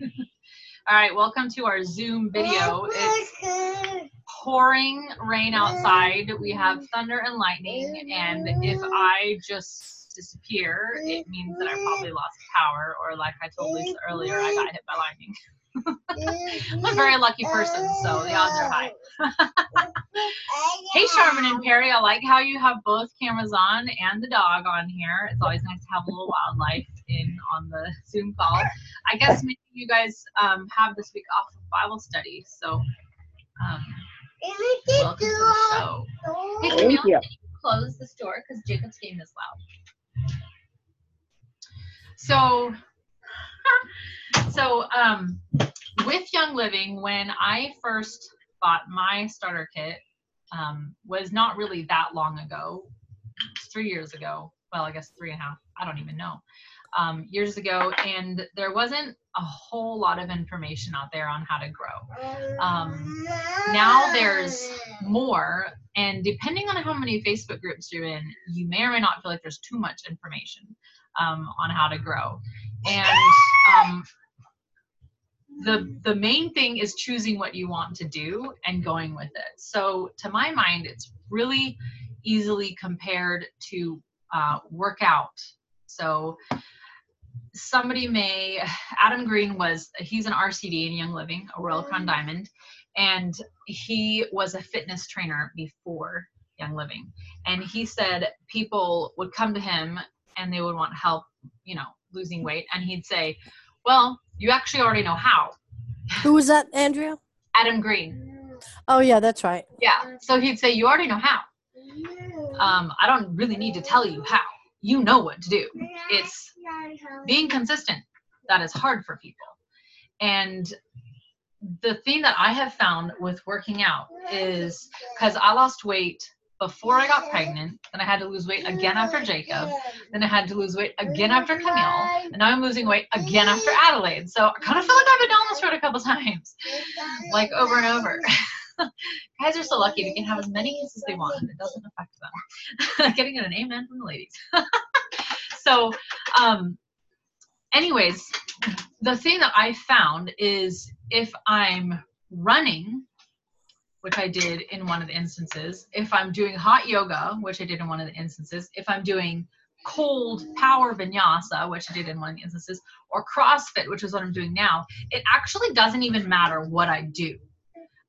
All right, welcome to our Zoom video. Oh, it's pouring rain outside. We have thunder and lightning, and if I just disappear, it means that I probably lost power, or like I told Lisa earlier, I got hit by lightning. I'm a very lucky person, so the odds are high. hey, Sharman and Perry, I like how you have both cameras on and the dog on here. It's always nice to have a little wildlife in on the Zoom call. I guess maybe you guys um, have this week off of Bible study, so um, welcome to the show. Hey, Camille, can you close this door because Jacob's game is loud. So so um, with Young Living, when I first bought my starter kit, um, was not really that long ago. Three years ago. Well, I guess three and a half. I don't even know. Um, years ago, and there wasn't a whole lot of information out there on how to grow. Um, now there's more, and depending on how many Facebook groups you're in, you may or may not feel like there's too much information um, on how to grow. And um, the the main thing is choosing what you want to do and going with it so to my mind it's really easily compared to uh, workout so somebody may adam green was he's an rcd in young living a royal crown diamond and he was a fitness trainer before young living and he said people would come to him and they would want help you know losing weight and he'd say well you actually already know how. Who was that, Andrea? Adam Green. Oh yeah, that's right. Yeah. So he'd say, You already know how. Um, I don't really need to tell you how. You know what to do. It's being consistent that is hard for people. And the thing that I have found with working out is because I lost weight before I got pregnant. Then I had to lose weight again after Jacob. Then I had to lose weight again after Camille. And now I'm losing weight again after Adelaide. So I kind of feel like I've been down this road a couple times, like over and over. Guys are so lucky they can have as many kids as they want and it doesn't affect them. Getting an amen from the ladies. so, um, anyways, the thing that I found is if I'm running which I did in one of the instances, if I'm doing hot yoga, which I did in one of the instances, if I'm doing cold power vinyasa, which I did in one of the instances, or CrossFit, which is what I'm doing now, it actually doesn't even matter what I do.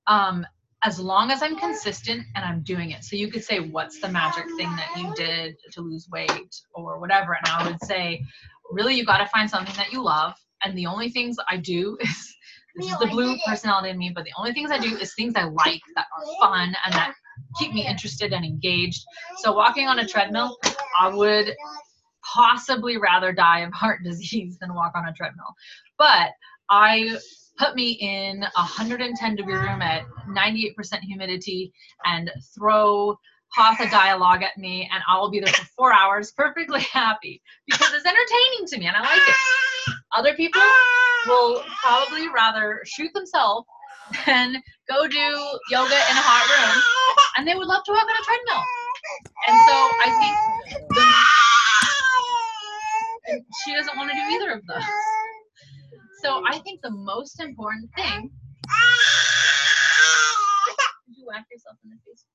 Um, as long as I'm consistent and I'm doing it. So you could say, What's the magic thing that you did to lose weight or whatever? And I would say, Really, you got to find something that you love. And the only things I do is this is the blue personality in me, but the only things I do is things I like that are fun and that keep me interested and engaged. So walking on a treadmill, I would possibly rather die of heart disease than walk on a treadmill. But I put me in a 110 degree room at 98% humidity and throw Hatha dialogue at me and I will be there for four hours perfectly happy because it's entertaining to me and I like it. Other people will probably rather shoot themselves than go do yoga in a hot room, and they would love to walk on a treadmill. And so I think the, she doesn't want to do either of those. So I think the most important thing. Did you whack yourself in the face?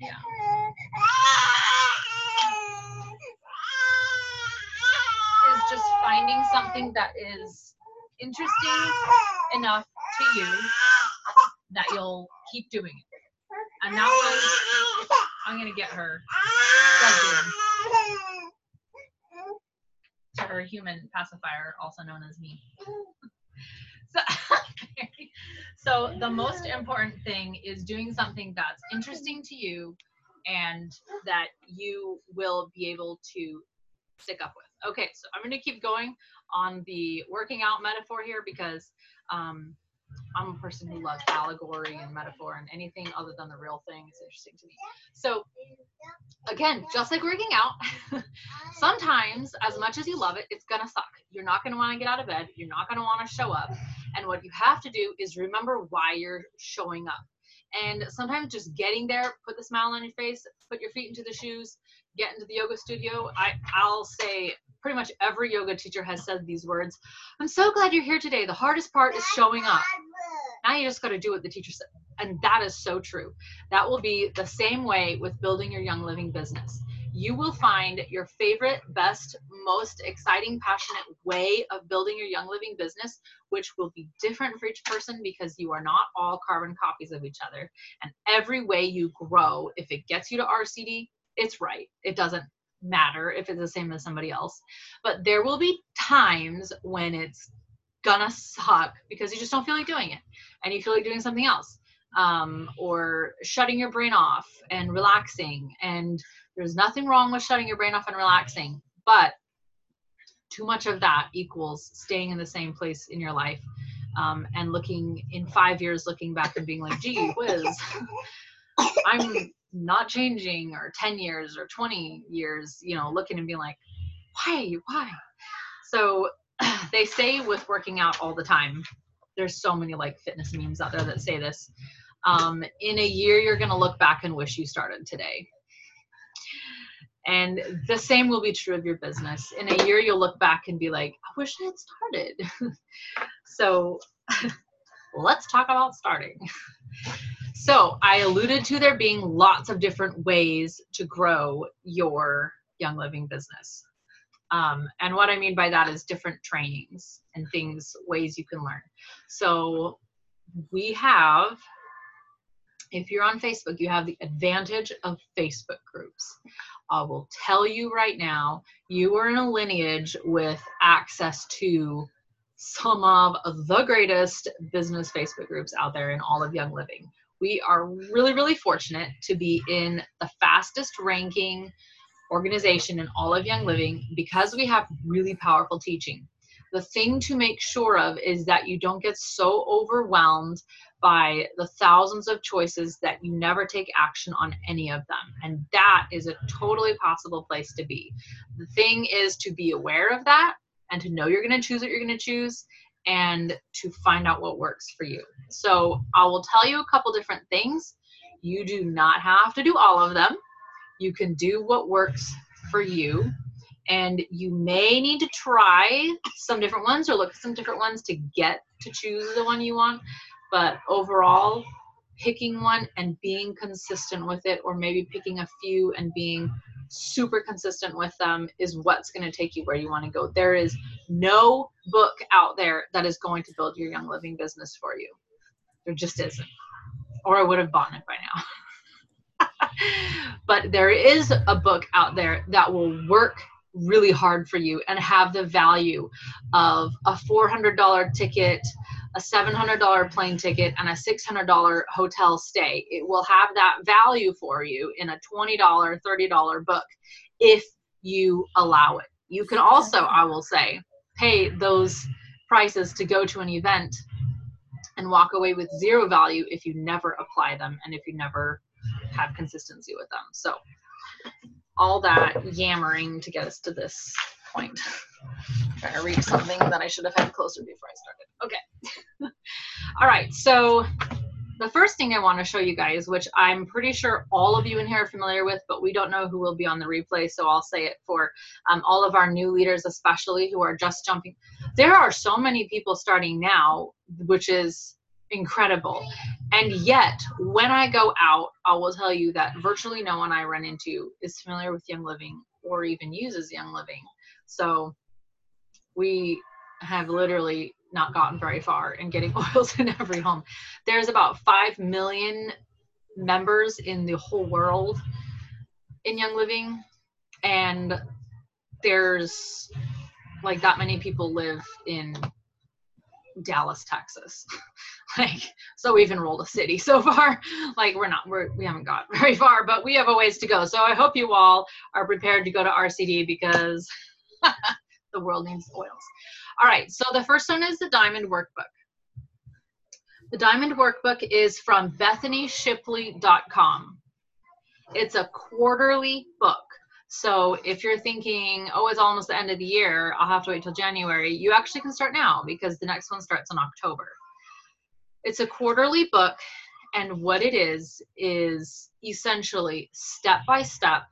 Yeah. is just finding something that is interesting enough to you that you'll keep doing it. And that was, I'm going to get her to her human pacifier, also known as me. So, the most important thing is doing something that's interesting to you and that you will be able to stick up with. Okay, so I'm going to keep going on the working out metaphor here because um, I'm a person who loves allegory and metaphor and anything other than the real thing is interesting to me. So, again, just like working out, sometimes, as much as you love it, it's to suck. You're not want to get out of bed. You're not want to show up. And what you have to do is remember why you're showing up. And sometimes just getting there, put the smile on your face, put your feet into the shoes, get into the yoga studio. I, I'll say pretty much every yoga teacher has said these words. I'm so glad you're here today. The hardest part is showing up. Now you just got to do what the teacher said. And that is so true. That will be the same way with building your Young Living business. You will find your favorite, best, most exciting, passionate way of building your Young Living business, which will be different for each person because you are not all carbon copies of each other. And every way you grow, if it gets you to RCD, it's right. It doesn't matter if it's the same as somebody else. But there will be times when it's gonna suck because you just don't feel like doing it and you feel like doing something else um, or shutting your brain off and relaxing and there's nothing wrong with shutting your brain off and relaxing but too much of that equals staying in the same place in your life um, and looking in five years looking back and being like gee whiz i'm not changing or 10 years or 20 years you know looking and being like why? Why? So they say with working out all the time. There's so many like fitness memes out there that say this. Um, in a year you're going to look back and wish you started today. And the same will be true of your business. In a year you'll look back and be like i wish i had started. So let's talk about starting so i alluded to there being lots of different ways to grow your young living business um, and what I mean by that is different trainings and things, ways you can learn. So we have, if you're on Facebook, you have the advantage of Facebook groups. I will tell you right now, you are in a lineage with access to some of the greatest business Facebook groups out there in all of Young Living. We are really, really fortunate to be in the fastest ranking organization in all of Young Living because we have really powerful teaching. The thing to make sure of is that you don't get so overwhelmed by the thousands of choices that you never take action on any of them. And that is a totally possible place to be. The thing is to be aware of that and to know you're going to choose what you're going to choose and to find out what works for you. So I will tell you a couple different things. You do not have to do all of them you can do what works for you. And you may need to try some different ones or look at some different ones to get to choose the one you want. But overall, picking one and being consistent with it, or maybe picking a few and being super consistent with them, is what's going to take you where you want to go. There is no book out there that is going to build your young living business for you. There just isn't. Or I would have bought it by now. but there is a book out there that will work really hard for you and have the value of a $400 ticket, a $700 plane ticket, and a $600 hotel stay. It will have that value for you in a $20, $30 book if you allow it. You can also, I will say, pay those prices to go to an event and walk away with zero value if you never apply them and if you never have consistency with them. So all that yammering to get us to this point. Trying to read something that I should have had closer before I started. Okay. all right. So the first thing I want to show you guys, which I'm pretty sure all of you in here are familiar with, but we don't know who will be on the replay, so I'll say it for um, all of our new leaders, especially who are just jumping. There are so many people starting now, which is incredible. And yet, when I go out, I will tell you that virtually no one I run into is familiar with Young Living or even uses Young Living. So we have literally not gotten very far in getting oils in every home. There's about 5 million members in the whole world in Young Living. And there's like that many people live in Dallas, Texas. like, so we've enrolled a city so far. Like, we're not, we're, we haven't got very far, but we have a ways to go. So I hope you all are prepared to go to RCD because the world needs oils. All right, so the first one is the Diamond Workbook. The Diamond Workbook is from BethanyShipley.com. It's a quarterly book. So if you're thinking, oh, it's almost the end of the year, I'll have to wait till January, you actually can start now because the next one starts in October. It's a quarterly book, and what it is is essentially step by step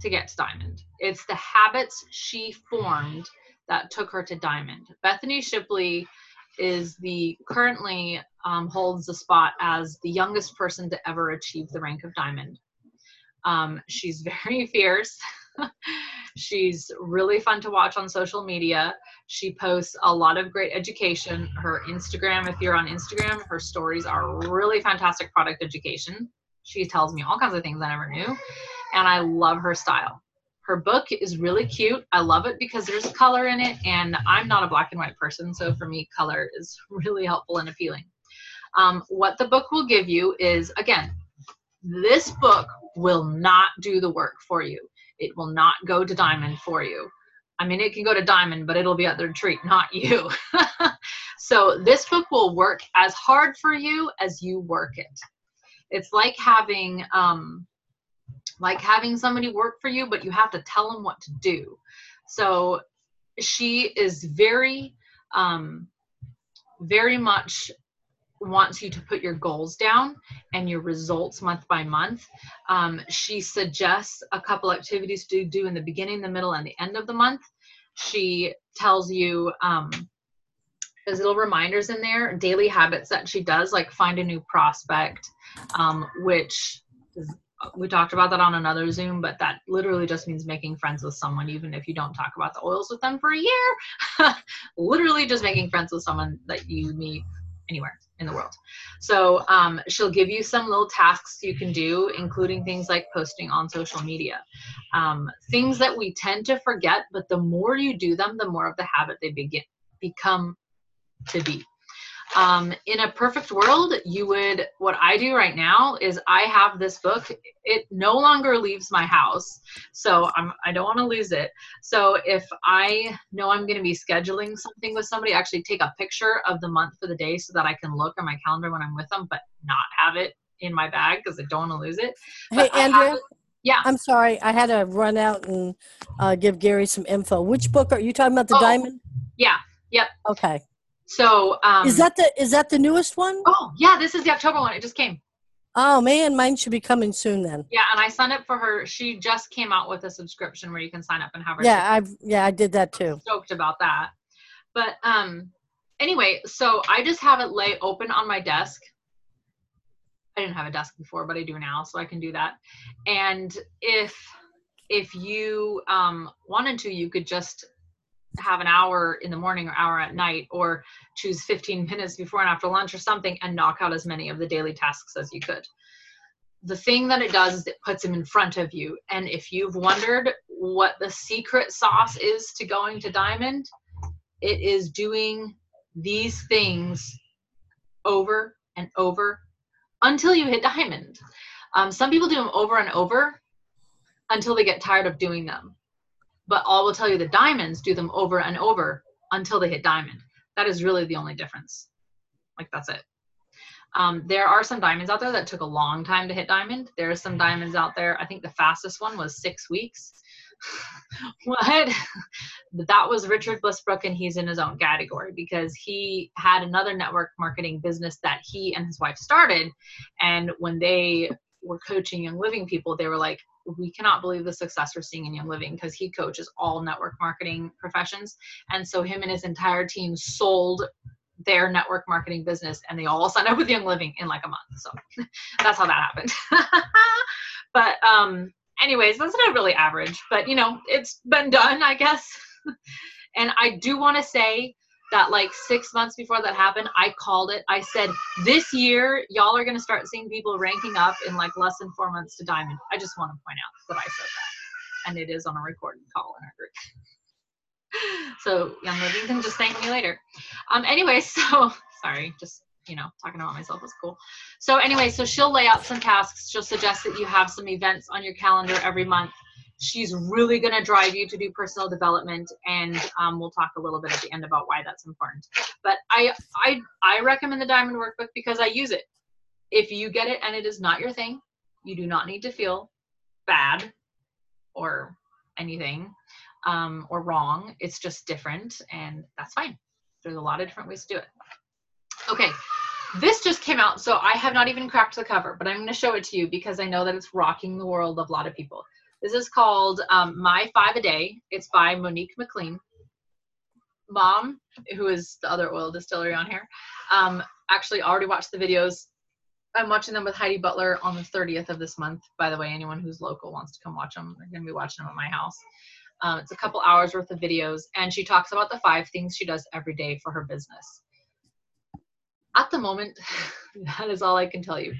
to get to diamond. It's the habits she formed that took her to diamond. Bethany Shipley is the currently um, holds the spot as the youngest person to ever achieve the rank of diamond. Um, she's very fierce. she's really fun to watch on social media. She posts a lot of great education. Her Instagram, if you're on Instagram, her stories are really fantastic product education. She tells me all kinds of things I never knew, and I love her style. Her book is really cute. I love it because there's color in it, and I'm not a black and white person, so for me, color is really helpful and appealing. Um, what the book will give you is, again, this book will not do the work for you. It will not go to diamond for you. I mean, it can go to diamond, but it'll be at the retreat, not you. so this book will work as hard for you as you work it. It's like having um, like having somebody work for you, but you have to tell them what to do. So she is very, um, very much wants you to put your goals down and your results month by month. Um, she suggests a couple activities to do in the beginning, the middle, and the end of the month. She tells you um, there's little reminders in there, daily habits that she does, like find a new prospect, um, which is we talked about that on another Zoom, but that literally just means making friends with someone, even if you don't talk about the oils with them for a year. literally just making friends with someone that you meet anywhere in the world. So um, she'll give you some little tasks you can do, including things like posting on social media. Um, things that we tend to forget, but the more you do them, the more of the habit they begin become to be. Um, in a perfect world, you would, what I do right now is I have this book. It no longer leaves my house. So I'm, I don't want to lose it. So if I know I'm going to be scheduling something with somebody, I actually take a picture of the month for the day so that I can look on my calendar when I'm with them, but not have it in my bag because I don't want to lose it. Hey, Andrea. Yeah. I'm sorry. I had to run out and uh, give Gary some info. Which book are you talking about? The Oh. Diamond? Yeah. Yep. Okay. So um, is that the is that the newest one? Oh yeah, this is the October one. It just came. Oh man, mine should be coming soon then. Yeah, and I signed up for her. She just came out with a subscription where you can sign up and have her. Yeah, I've yeah I did that too. I'm stoked about that. But um anyway, so I just have it lay open on my desk. I didn't have a desk before, but I do now, so I can do that. And if if you um wanted to, you could just have an hour in the morning or hour at night or choose 15 minutes before and after lunch or something and knock out as many of the daily tasks as you could the thing that it does is it puts them in front of you. And if you've wondered what the secret sauce is to going to diamond, it is doing these things over and over until you hit diamond. Um, some people do them over and over until they get tired of doing them. But all will tell you the diamonds do them over and over until they hit diamond. That is really the only difference. Like that's it. Um, there are some diamonds out there that took a long time to hit diamond. There are some diamonds out there. I think the fastest one was six weeks. what? That was Richard Bliss Brooke, and he's in his own category because he had another network marketing business that he and his wife started. And when they were coaching young living people, they were like, we cannot believe the success we're seeing in Young Living because he coaches all network marketing professions. And so him and his entire team sold their network marketing business and they all signed up with Young Living in like a month. So that's how that happened. but um anyways, that's not really average, but you know, it's been done, I guess. and I do want to say that like six months before that happened, I called it. I said, this year, y'all are going to start seeing people ranking up in like less than four months to diamond. I just want to point out that I said that. And it is on a recorded call in our group. so Young Living can just thank me later. Um, anyway, so sorry, just you know, talking about myself is cool. So anyway, so she'll lay out some tasks. She'll suggest that you have some events on your calendar every month. She's really going to drive you to do personal development, and um, we'll talk a little bit at the end about why that's important. But I, I, I recommend the Diamond Workbook because I use it. If you get it and it is not your thing, you do not need to feel bad or anything um, or wrong. It's just different, and that's fine. There's a lot of different ways to do it. Okay, this just came out, so I have not even cracked the cover, but I'm going to show it to you because I know that it's rocking the world of a lot of people. This is called um, My Five a Day. It's by Monique McLean. Mom, who is the other oil distillery on here, um, actually already watched the videos. I'm watching them with Heidi Butler on the 30th of this month. By the way, anyone who's local wants to come watch them, they're going to be watching them at my house. Um, it's a couple hours worth of videos, and she talks about the five things she does every day for her business. At the moment, that is all I can tell you.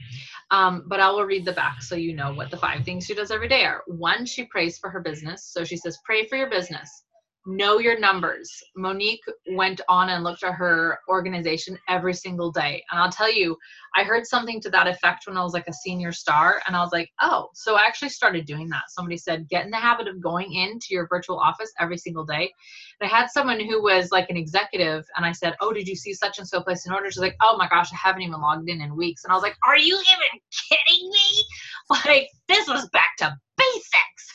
Um, but I will read the back so you know what the five things she does every day are. One, she prays for her business. So she says, Pray for your business know your numbers. Monique went on and looked at her organization every single day. And I'll tell you, I heard something to that effect when I was like a senior star. And I was like, oh, so I actually started doing that. Somebody said, get in the habit of going into your virtual office every single day. And I had someone who was like an executive, and I said, oh, did you see such and so place in order? She's like, oh my gosh, I haven't even logged in in weeks. And I was like, are you even kidding me? Like, this was back to basics.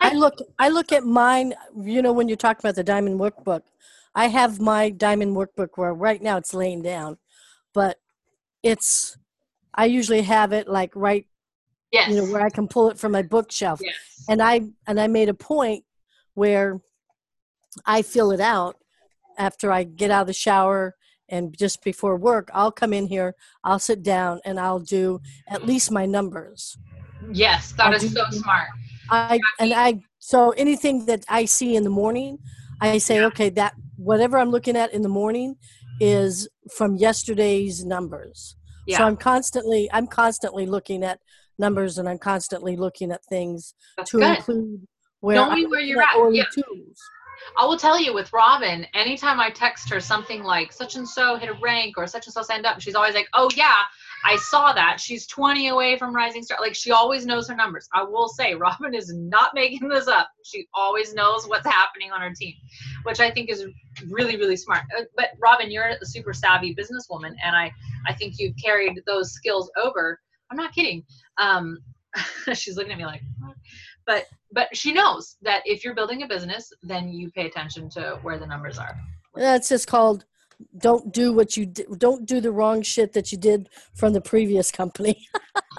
I look I look at mine, you know, when you're talking about the diamond workbook, I have my diamond workbook where right now it's laying down, but it's I usually have it like right yes. you know where I can pull it from my bookshelf. Yes. And I and I made a point where I fill it out after I get out of the shower and just before work, I'll come in here, I'll sit down and I'll do at least my numbers. Yes, that I'll is so smart. I and I so anything that I see in the morning, I say, yeah. okay, that whatever I'm looking at in the morning is from yesterday's numbers. Yeah. So I'm constantly I'm constantly looking at numbers and I'm constantly looking at things That's to good. include where knowing where you're at. Yeah. I will tell you with Robin, anytime I text her something like such and so hit a rank or such and so signed up, she's always like, "Oh yeah, I saw that. She's 20 away from Rising Star. Like she always knows her numbers. I will say, Robin is not making this up. She always knows what's happening on her team, which I think is really, really smart. Uh, but Robin, you're a super savvy businesswoman, and I, I think you've carried those skills over. I'm not kidding. Um, she's looking at me like, but but she knows that if you're building a business, then you pay attention to where the numbers are. That's just called don't do what you don't do the wrong shit that you did from the previous company.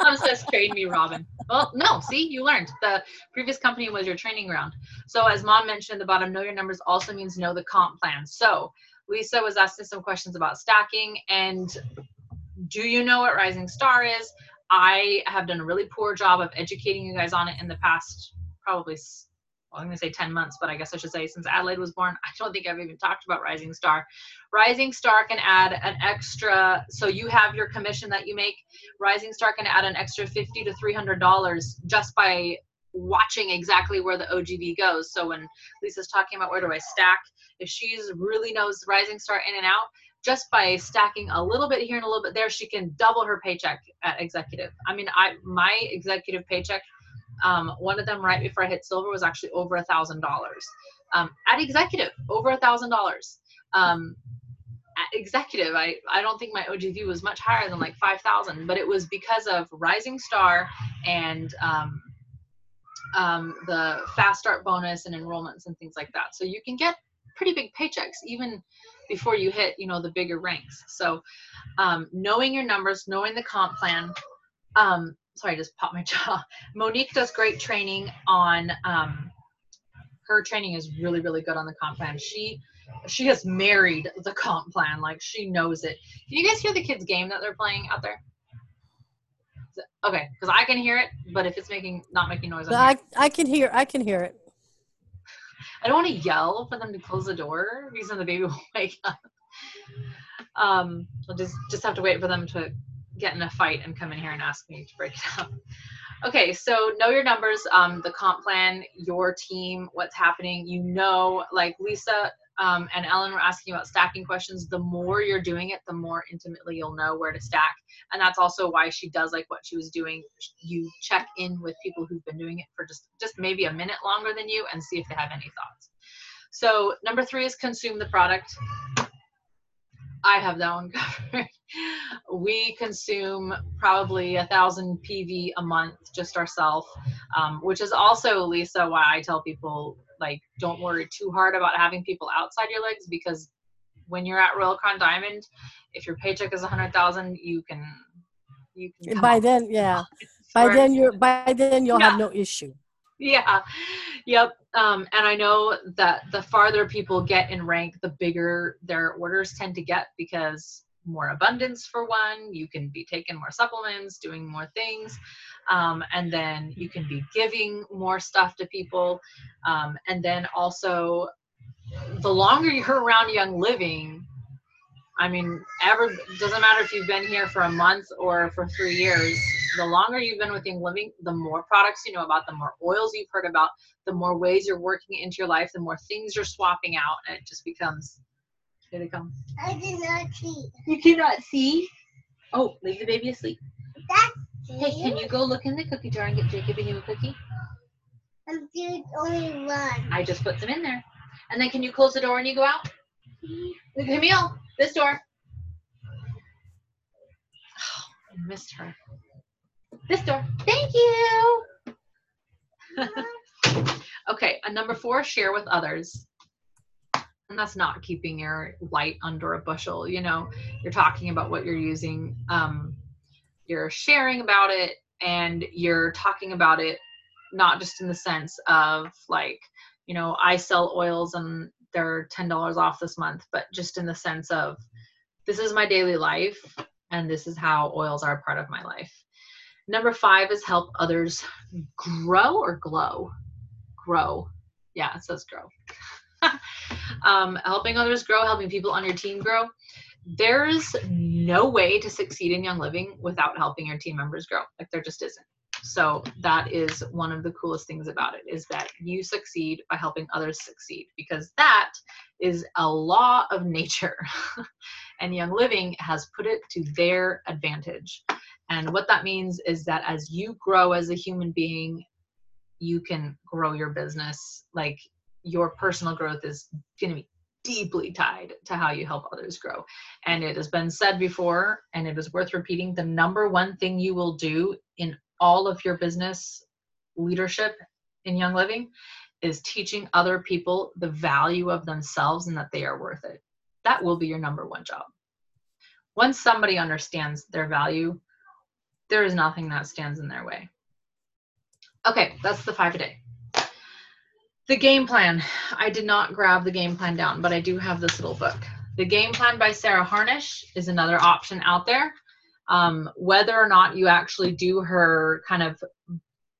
Mom says train me, Robin. Well, no, see, you learned. The previous company was your training ground. So as mom mentioned at the bottom, know your numbers also means know the comp plan. So Lisa was asking some questions about stacking and do you know what Rising Star is? I have done a really poor job of educating you guys on it in the past probably well, I'm going to say 10 months, but I guess I should say since Adelaide was born, I don't think I've even talked about Rising Star. Rising Star can add an extra, so you have your commission that you make. Rising Star can add an extra 50 to $300 just by watching exactly where the OGV goes. So when Lisa's talking about where do I stack, if she's really knows Rising Star in and out, just by stacking a little bit here and a little bit there, she can double her paycheck at executive. I mean, I my executive paycheck um, one of them right before I hit silver was actually over a thousand dollars. Um, at executive, over a thousand dollars. Um, executive, I, I don't think my OGV was much higher than like 5,000, but it was because of Rising Star and um, um, the fast start bonus and enrollments and things like that. So you can get pretty big paychecks even before you hit, you know, the bigger ranks. So um, knowing your numbers, knowing the comp plan, um, sorry, I just popped my jaw. Monique does great training on. Um, her training is really, really good on the comp plan. She she has married the comp plan, like she knows it. Can you guys hear the kids' game that they're playing out there? Okay, because I can hear it, but if it's making not making noise, I I can hear I can hear it. I don't want to yell for them to close the door because then the baby will wake up. Um, I'll just just have to wait for them to get in a fight and come in here and ask me to break it up. Okay, so know your numbers, um, the comp plan, your team, what's happening. You know, like Lisa um, and Ellen were asking about stacking questions. The more you're doing it, the more intimately you'll know where to stack. And that's also why she does like what she was doing. You check in with people who've been doing it for just just maybe a minute longer than you and see if they have any thoughts. So number three is consume the product. I have that one covered. We consume probably a thousand PV a month just ourselves, um, which is also, Lisa, why I tell people like don't worry too hard about having people outside your legs because when you're at Royal Crown Diamond, if your paycheck is a hundred thousand, you can you can by then yeah by then you're by then you'll yeah. have no issue yeah. Yep. Um, and I know that the farther people get in rank, the bigger their orders tend to get because more abundance for one, you can be taking more supplements, doing more things. Um, and then you can be giving more stuff to people. Um, and then also, the longer you're around Young Living, I mean, ever doesn't matter if you've been here for a month or for three years. The longer you've been with Young Living, the more products you know about, the more oils you've heard about, the more ways you're working into your life, the more things you're swapping out, and it just becomes. Here they come. I did not see. You cannot see. Oh, leave the baby asleep. That's Hey, can you go look in the cookie jar and get Jacob a cookie? I'm doing only one. I just put some in there. And then can you close the door when you go out? Look, Camille, this door. Oh, I missed her. This door. Thank you. okay, a number four, share with others. And that's not keeping your light under a bushel. You know, you're talking about what you're using. Um, you're sharing about it and you're talking about it not just in the sense of like, you know, I sell oils and they're $10 off this month, but just in the sense of this is my daily life and this is how oils are a part of my life. Number five is help others grow or glow. Grow. Yeah, it says grow. Um, helping others grow, helping people on your team grow. There's no way to succeed in Young Living without helping your team members grow. Like there just isn't. So that is one of the coolest things about it is that you succeed by helping others succeed because that is a law of nature. and Young Living has put it to their advantage. And what that means is that as you grow as a human being, you can grow your business. Like your personal growth is going to be deeply tied to how you help others grow. And it has been said before, and it is worth repeating the number one thing you will do in all of your business leadership in Young Living is teaching other people the value of themselves and that they are worth it. That will be your number one job. Once somebody understands their value, there is nothing that stands in their way. Okay, that's the five a day. The game plan. I did not grab the game plan down, but I do have this little book. The game plan by Sarah Harnish is another option out there. Um, whether or not you actually do her kind of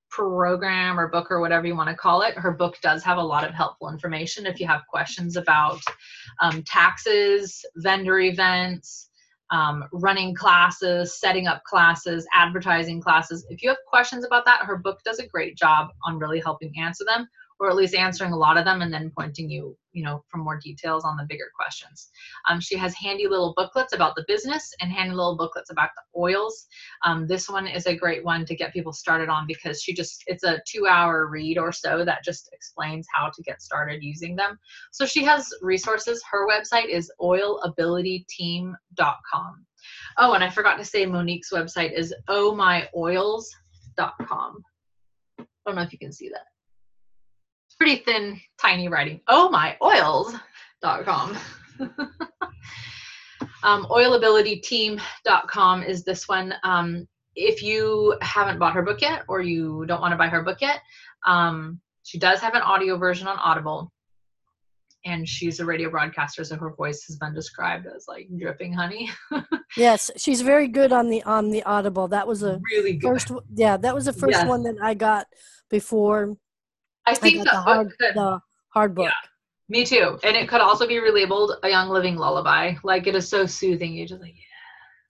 program or book or whatever you want to call it, her book does have a lot of helpful information if you have questions about um, taxes, vendor events, um, running classes, setting up classes, advertising classes. If you have questions about that, her book does a great job on really helping answer them or at least answering a lot of them and then pointing you, you know, for more details on the bigger questions. Um, she has handy little booklets about the business and handy little booklets about the oils. Um, this one is a great one to get people started on because she just, it's a two hour read or so that just explains how to get started using them. So she has resources. Her website is oilabilityteam.com. Oh, and I forgot to say Monique's website is ohmyoils.com. I don't know if you can see that pretty thin, tiny writing. Oh my oils.com. um, oilabilityteam.com is this one. Um, if you haven't bought her book yet or you don't want to buy her book yet, um, she does have an audio version on Audible. And she's a radio broadcaster, so her voice has been described as like dripping honey. yes, she's very good on the on the Audible. That was a really good. first. Yeah, that was the first Yes. one that I got before I think that the hard book could, the hard book. Yeah. me too. And it could also be relabeled a young living lullaby. Like it is so soothing. You just like,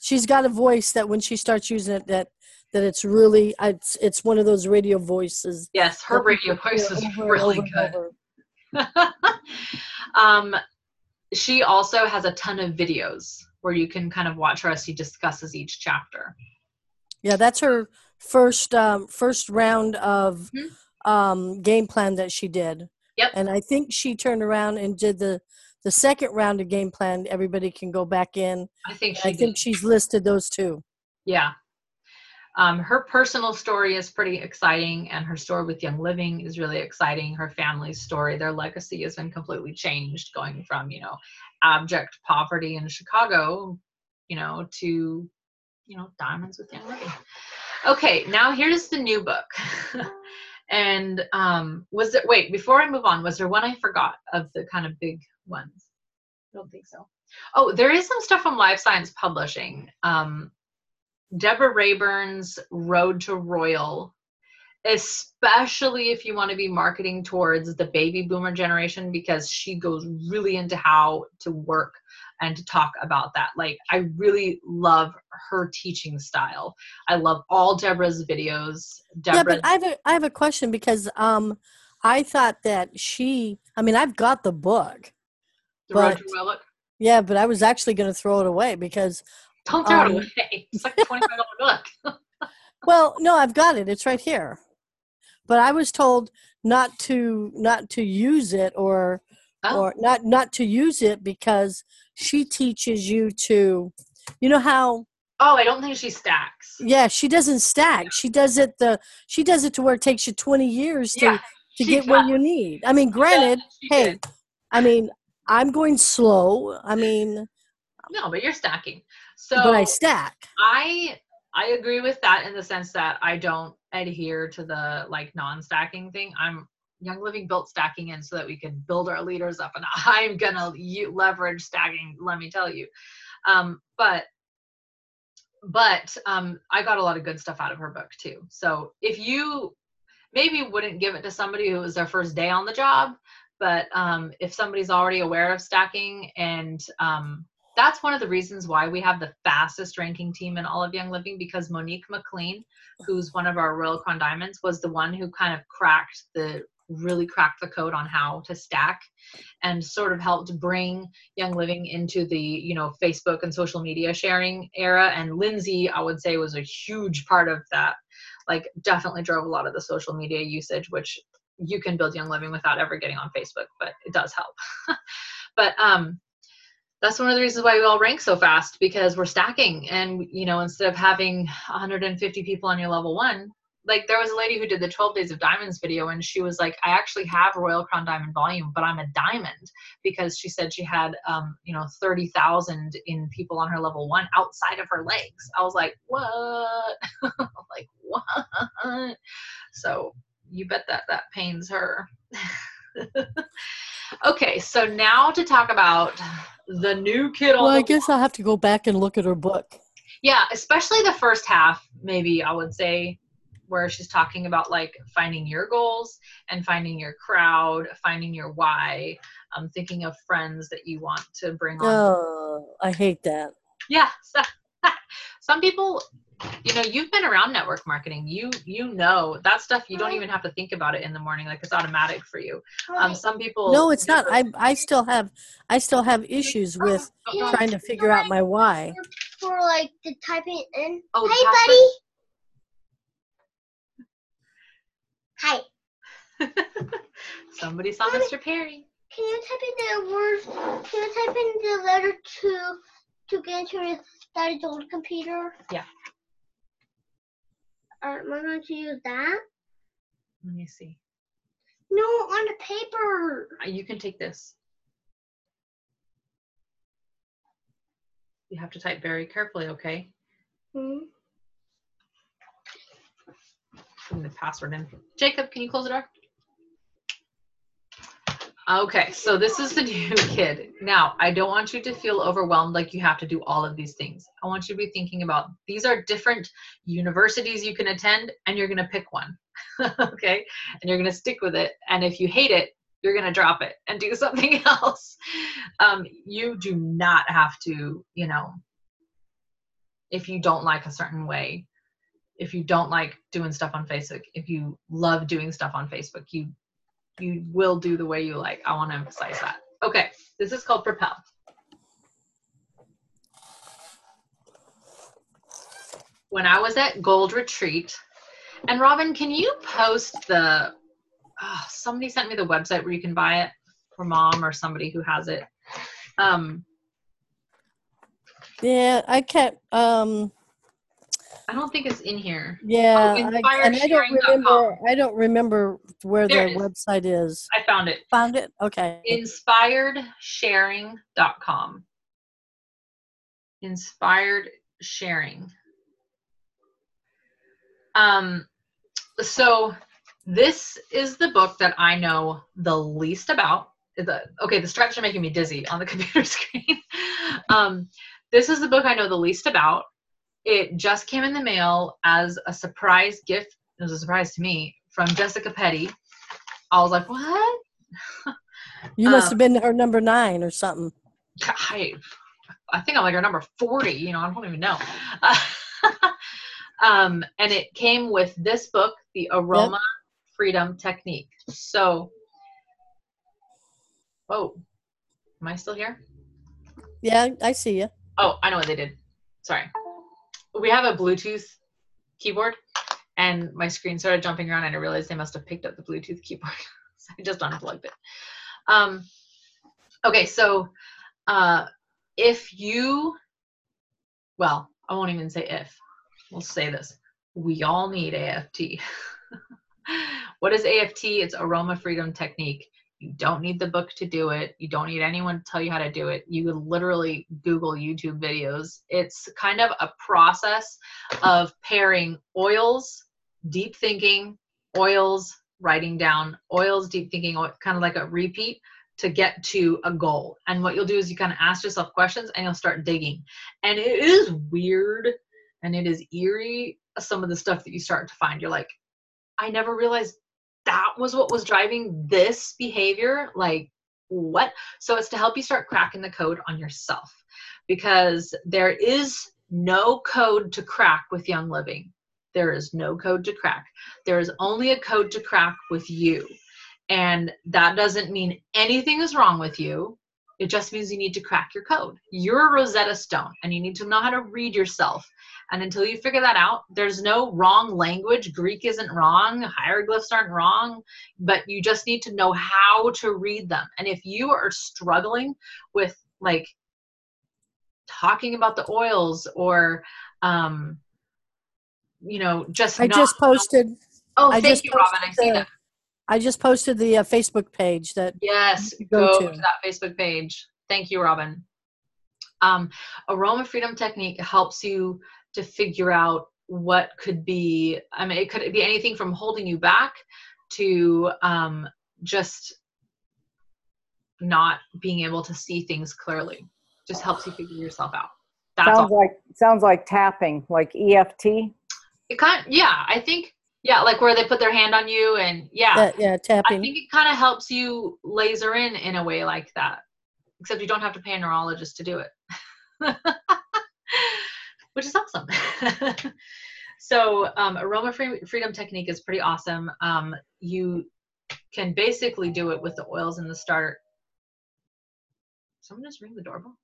She's got a voice that when she starts using it, that that it's really it's it's one of those radio voices. yes, her radio voice is really over good. um, she also has a ton of videos where you can kind of watch her as she discusses each chapter. Yeah, that's her first um, first round of Mhm. Um, game plan that she did. Yep. And I think she turned around and did the the second round of game plan. Everybody can go back in. I think she I think she's listed those two. Yeah. Um, her personal story is pretty exciting, and her story with Young Living is really exciting. Her family's story, their legacy has been completely changed, going from, you know, abject poverty in Chicago, you know, to, you know, diamonds with Young Living. Okay, now here's the new book. And um, was it, wait, before I move on, was there one I forgot of the kind of big ones? I don't think so. Oh, there is some stuff from Life Science Publishing. Um, Deborah Raybern's Road to Royal, especially if you want to be marketing towards the baby boomer generation, because she goes really into how to work and to talk about that. Like, I really love her teaching style. I love all Deborah's videos. Deborah, yeah, but I have a, I have a question because um, I thought that she. I mean, I've got the book. the Royal. Yeah, but I was actually going to throw it away because. Don't throw um, it away. It's like a twenty-five dollar book. well, no, I've got it. It's right here. But I was told not to not to use it or oh. or not not to use it because she teaches you to you know how Oh, I don't think she stacks. Yeah, she doesn't stack. She does it the she does it to where it takes you 20 years to yeah, to get does. what you need. I mean, granted, yeah, hey, did. I mean, I'm going slow. I mean, no, but you're stacking. So But I stack. I I agree with that in the sense that I don't adhere to the like non-stacking thing. I'm Young Living built stacking in so that we can build our leaders up, and I'm gonna leverage stacking. Let me tell you, um, but but um, I got a lot of good stuff out of her book too. So if you maybe wouldn't give it to somebody who was their first day on the job, but um, if somebody's already aware of stacking and um, that's one of the reasons why we have the fastest ranking team in all of Young Living because Monique McLean, who's one of our Royal Crown Diamonds, was the one who kind of cracked the really cracked the code on how to stack and sort of helped bring young living into the you know facebook and social media sharing era. And lindsay i would say was a huge part of that. Like definitely drove a lot of the social media usage which you can build young living without ever getting on facebook but it does help. But um that's one of the reasons why we all rank so fast because we're stacking. And you know instead of having 150 people on your level one like there was a lady who did the 12 days of diamonds video and she was like i actually have royal crown diamond volume but i'm a diamond because she said she had um you know 30,000 in people on her level 1 outside of her legs. I was like what? Like what? So you bet that that pains her. Okay so now to talk about the new kid well i guess i'll have to go back and look at her book. Yeah especially the first half maybe i would say where she's talking about like finding your goals and finding your crowd, finding your why, um, thinking of friends that you want to bring on. Oh, I hate that. Yeah. So, some people, you know, you've been around network marketing. You you know that stuff. You don't even have to think about it in the morning. Like it's automatic for you. Um, some people. No, it's not. I I still have I still have issues with oh, trying to figure out my why. For like the typing in. Oh, hey, buddy. Hi. Somebody saw Mr. Perry. Can you type in the word? Can you type in the letter to to get into your daddy's old computer? Yeah. Uh, am I going to use that? Let me see. No, on the paper. Uh, you can take this. You have to type very carefully, okay? Hmm putting the password in. Jacob, can you close the door? Okay, so this is the new kid. Now, I don't want you to feel overwhelmed like you have to do all of these things. I want you to be thinking about these are different universities you can attend, and you're going to pick one. okay, and you're going to stick with it. And if you hate it, you're going to drop it and do something else. Um, you do not have to, you know, if you don't like a certain way, if you don't like doing stuff on Facebook, if you love doing stuff on Facebook, you you will do the way you like. I want to emphasize that. Okay, this is called Propel. When I was at Gold Retreat, and Robin, can you post the? Oh, somebody sent me the website where you can buy it for mom or somebody who has it. Um, yeah, I can't. Um, I don't think it's in here. Yeah, oh, I, and I don't remember. I don't remember where there their website is. I found it. Found it. Okay. Inspiredsharing.com. Inspired sharing. Um, so this is the book that I know the least about. The, okay, the stripes are making me dizzy on the computer screen. um, this is the book I know the least about. It just came in the mail as a surprise gift. It was a surprise to me from Jessica Petty. I was like, what? you must um, have been her number nine or something. I, I think I'm like her number 40, you know, I don't even know. Uh, um, and it came with this book, The Aroma yep. Freedom Technique. So, oh, am I still here? Yeah, I see you. Oh, I know what they did. Sorry. We have a Bluetooth keyboard, and my screen started jumping around, and I realized they must have picked up the Bluetooth keyboard. so I just unplugged it. Um, okay, so uh, if you, well, I won't even say if, we'll say this. We all need AFT. what is AFT? It's Aroma Freedom Technique. You don't need the book to do it. You don't need anyone to tell you how to do it. You literally Google YouTube videos. It's kind of a process of pairing oils, deep thinking, oils, writing down, oils, deep thinking, kind of like a repeat to get to a goal. And what you'll do is you kind of ask yourself questions and you'll start digging. And it is weird and it is eerie, some of the stuff that you start to find. You're like, I never realized that was what was driving this behavior like what? So it's to help you start cracking the code on yourself because there is no code to crack with young living. There is no code to crack. There is only a code to crack with you. And that doesn't mean anything is wrong with you it just means you need to crack your code you're a rosetta stone and you need to know how to read yourself and until you figure that out, there's no wrong language. Greek isn't wrong, hieroglyphs aren't wrong, but you just need to know how to read them. And if you are struggling with like talking about the oils or, um, you know, just I just posted. Oh, I thank you, Robin. I see that. I just posted the uh, Facebook page that. Yes, go, go to. to that Facebook page. Thank you, Robin. Um, aroma freedom technique helps you to figure out what could be i mean it could be anything from holding you back to um, just not being able to see things clearly just helps you figure yourself out That's sounds all. like sounds like tapping like eft it kind of, yeah i think yeah like where they put their hand on you and yeah yeah, yeah tapping i think it kind of helps you laser in in a way like that except you don't have to pay a neurologist to do it which is awesome. so um, aroma free, freedom technique is pretty awesome. Um, you can basically do it with the oils in the start. Someone just ring the doorbell.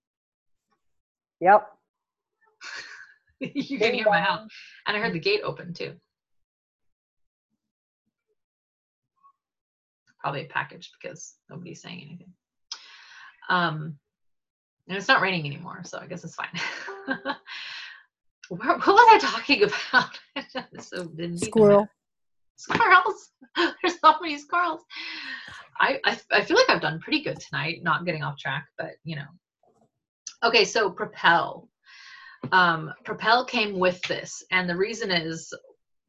Yep. you can hear my house, and I heard the gate open too. Probably a package because nobody's saying anything. Um, and it's not raining anymore, so I guess it's fine. Where, what was I talking about? so Squirrel. Squirrels. There's so many squirrels. I, I I feel like I've done pretty good tonight, not getting off track, but you know. Okay, so Propel. Um, Propel came with this, and the reason is,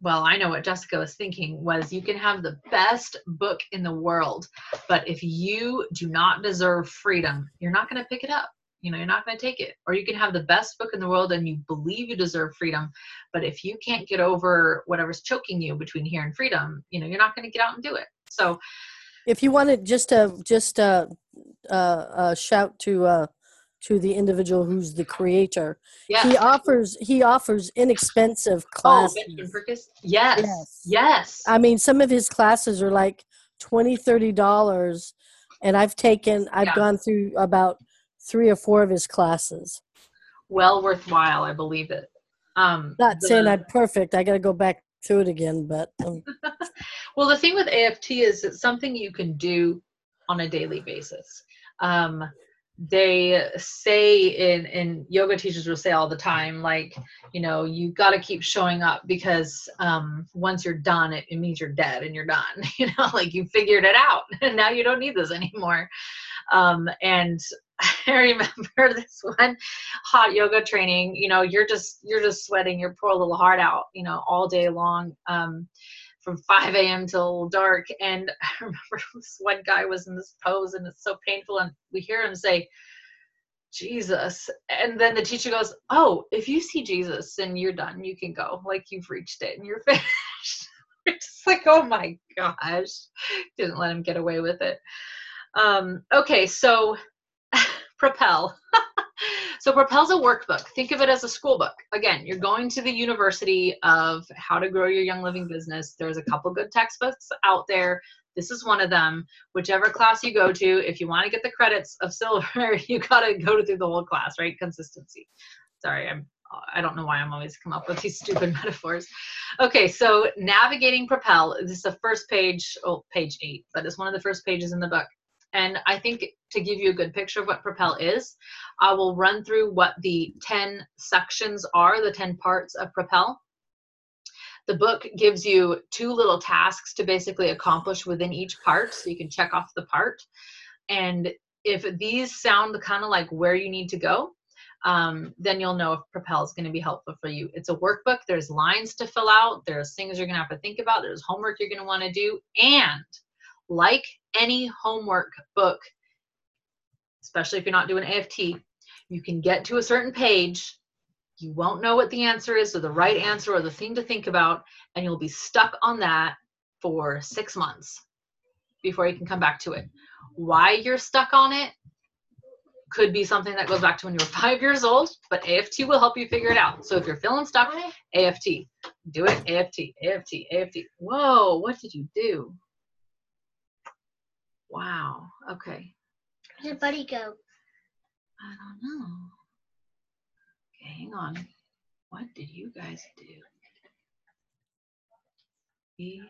well, I know what Jessica was thinking was you can have the best book in the world, but if you do not deserve freedom, you're not going to pick it up. You know you're not going to take it. Or you can have the best book in the world and you believe you deserve freedom but if you can't get over whatever's choking you between here and freedom you know you're not going to get out and do it. So if you just to just uh, uh, uh, shout to uh, to the individual who's the creator yes. he offers he offers inexpensive oh, classes oh, Benjamin Yes. yes yes i mean some of his classes are like 20 30 dollars and i've taken i've yeah. gone through about three or four of his classes. Well worthwhile, I believe it. Um, Not the, saying I'm perfect. I got to go back through it again, but. Um. well, the thing with AFT is it's something you can do on a daily basis. Um, they say in in yoga teachers will say all the time like you know you got to keep showing up because um once you're done it, it means you're dead and you're done you know like you figured it out and now you don't need this anymore um and I remember this one hot yoga training, you know, you're just you're just sweating your poor little heart out, you know, all day long. Um, from 5 a.m. till dark. And I remember this one guy was in this pose and it's so painful. And we hear him say, Jesus. And then the teacher goes, Oh, if you see Jesus and you're done, you can go. Like you've reached it and you're finished. it's like, oh my gosh. Didn't let him get away with it. Um, okay, so Propel. So Propel's a workbook. Think of it as a school book. Again, you're going to the University of How to Grow Your Young Living Business. There's a couple good textbooks out there. This is one of them. Whichever class you go to, if you want to get the credits of silver, you got to go through the whole class, right? Consistency. Sorry, I'm I don't know why I'm always come up with these stupid metaphors. Okay, so navigating Propel. This is the first page, oh, page eight, but it's one of the first pages in the book. And I think to give you a good picture of what Propel is, I will run through what the 10 sections are, the 10 parts of Propel. The book gives you two little tasks to basically accomplish within each part, so you can check off the part. And if these sound kind of like where you need to go, um, then you'll know if Propel is going to be helpful for you. It's a workbook. There's lines to fill out. There's things you're going to have to think about. There's homework you're going to want to do. And like any homework book, especially if you're not doing AFT, you can get to a certain page, you won't know what the answer is or the right answer or the thing to think about, and you'll be stuck on that for six months before you can come back to it. Why you're stuck on it could be something that goes back to when you were five years old, but AFT will help you figure it out. So if you're feeling stuck, on it, AFT. Do it, AFT, AFT, AFT. Whoa, what did you do? Wow. Okay. Where did Buddy go? I don't know. Okay, hang on. What did you guys do? E